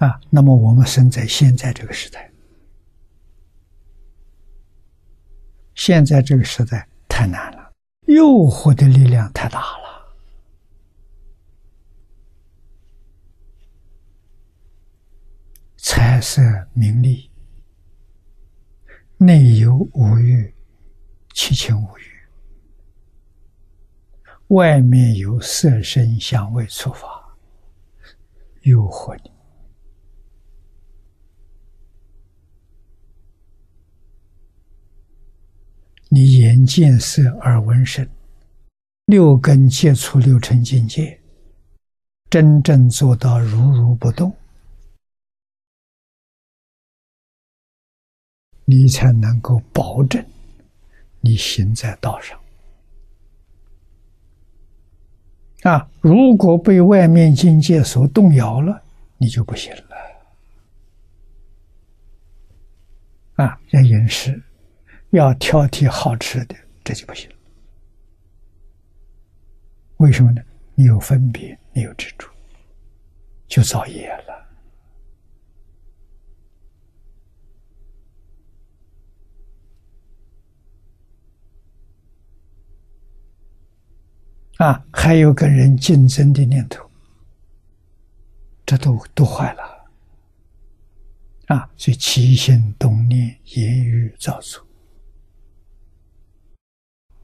啊，那么我们生在现在这个时代，现在这个时代太难了，诱惑的力量太大了，财色名利，内有五欲，七情五欲，外面有色声香味触法，诱惑你。你眼见色，耳闻声，六根接触六尘境界，真正做到如如不动，你才能够保证你行在道上。啊，如果被外面境界所动摇了，你就不行了。啊，要饮食。要挑剔好吃的，这就不行。为什么呢？你有分别，你有执着，就造业了。啊，还有跟人竞争的念头，这都都坏了。啊，所以起心动念、言语造作。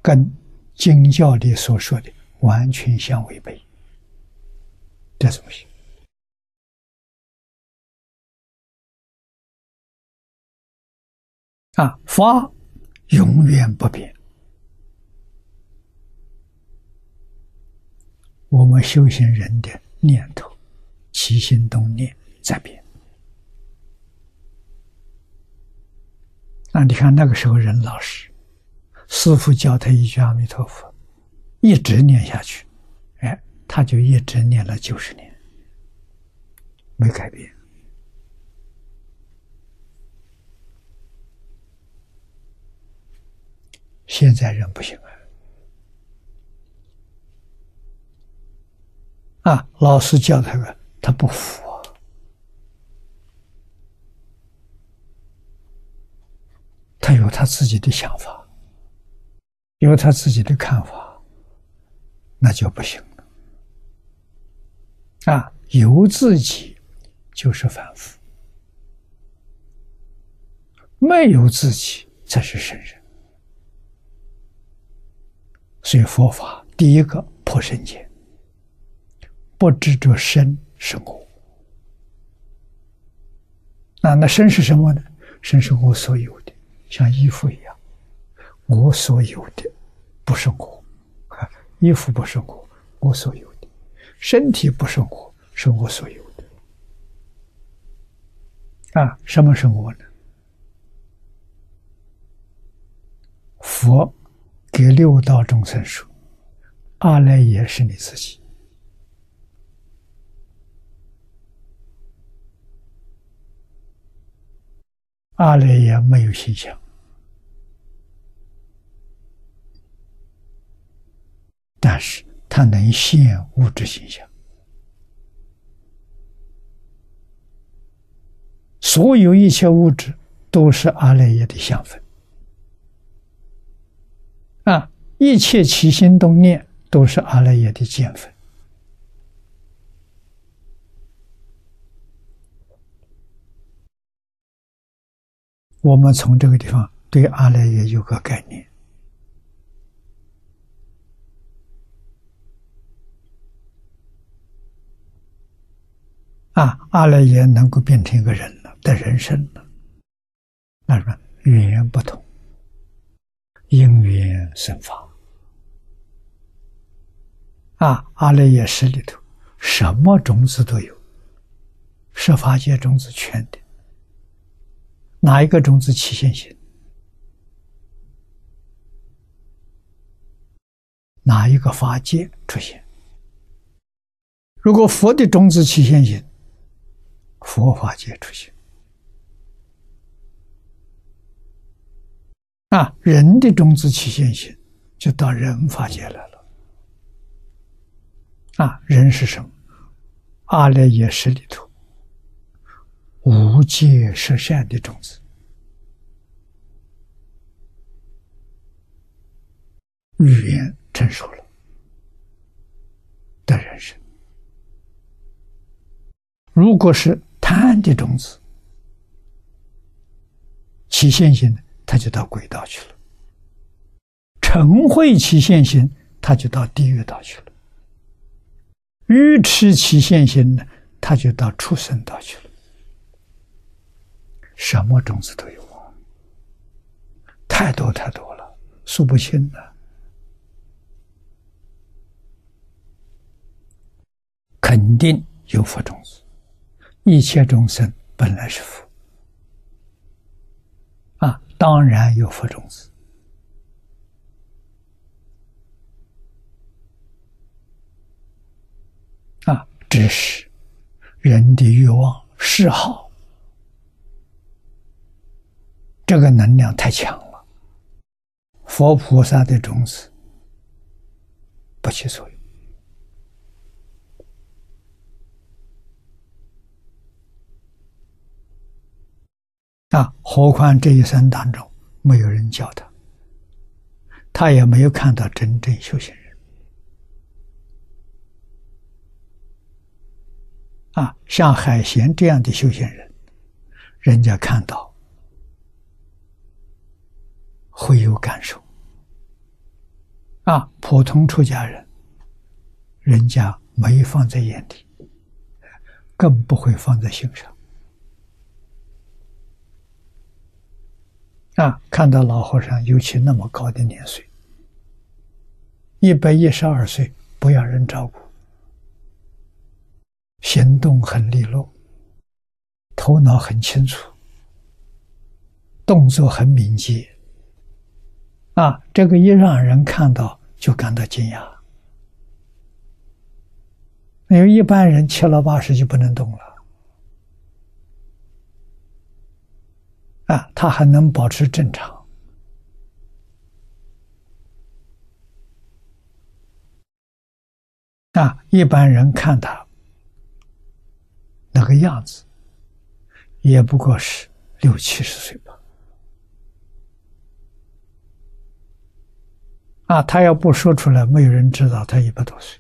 跟经教里所说的完全相违背，这怎么行？啊，法永远不变，我们修行人的念头、起心动念在变。那你看那个时候人老实。师傅教他一句阿弥陀佛，一直念下去，哎，他就一直念了九十年，没改变。现在人不行啊！啊，老师教他个，他不服，他有他自己的想法。有他自己的看法，那就不行了。啊，有自己就是凡夫，没有自己才是圣人。所以佛法第一个破身见，不执着身是我。那，那身是什么呢？身是我所有的，像衣服一样。我所有的不是我，衣服不是我，我所有的身体不是我，是我所有的。啊，什么是我呢？佛给六道众生说：“阿赖耶是你自己，阿赖耶没有形象。”但是它能现物质形象，所有一切物质都是阿赖耶的相分啊！一切起心动念都是阿赖耶的见分。我们从这个地方对阿赖耶有个概念。啊，阿赖耶能够变成一个人了，的人生了。那什么缘不同，因缘生法。啊，阿赖耶识里头什么种子都有，十法界种子全的。哪一个种子起现行？哪一个法界出现？如果佛的种子起现行。佛法界出现啊，人的种子起现行，就到人法界来了。啊，人是什么？阿赖耶识里头无界十善的种子，语言成熟了的人生。如果是贪的种子，起现行，他就到轨道去了；嗔恚起现行，他就到地狱道去了；愚痴起现行呢，他就到畜生道去了。什么种子都有啊，太多太多了，数不清的。肯定有佛种子，一切众生本来是佛。啊当然有佛种子啊，只是人的欲望嗜好，这个能量太强了，佛菩萨的种子不起作用。啊，何况这一生当中没有人教他，他也没有看到真正修行人。啊，像海贤这样的修行人，人家看到会有感受。啊，普通出家人，人家没放在眼里，更不会放在心上。啊！看到老和尚，尤其那么高的年岁，一百一十二岁，不要人照顾，行动很利落，头脑很清楚，动作很敏捷。啊，这个一让人看到就感到惊讶。因为一般人七老八十就不能动了。啊，他还能保持正常。啊，一般人看他那个样子，也不过是六七十岁吧。啊，他要不说出来，没有人知道他一百多岁。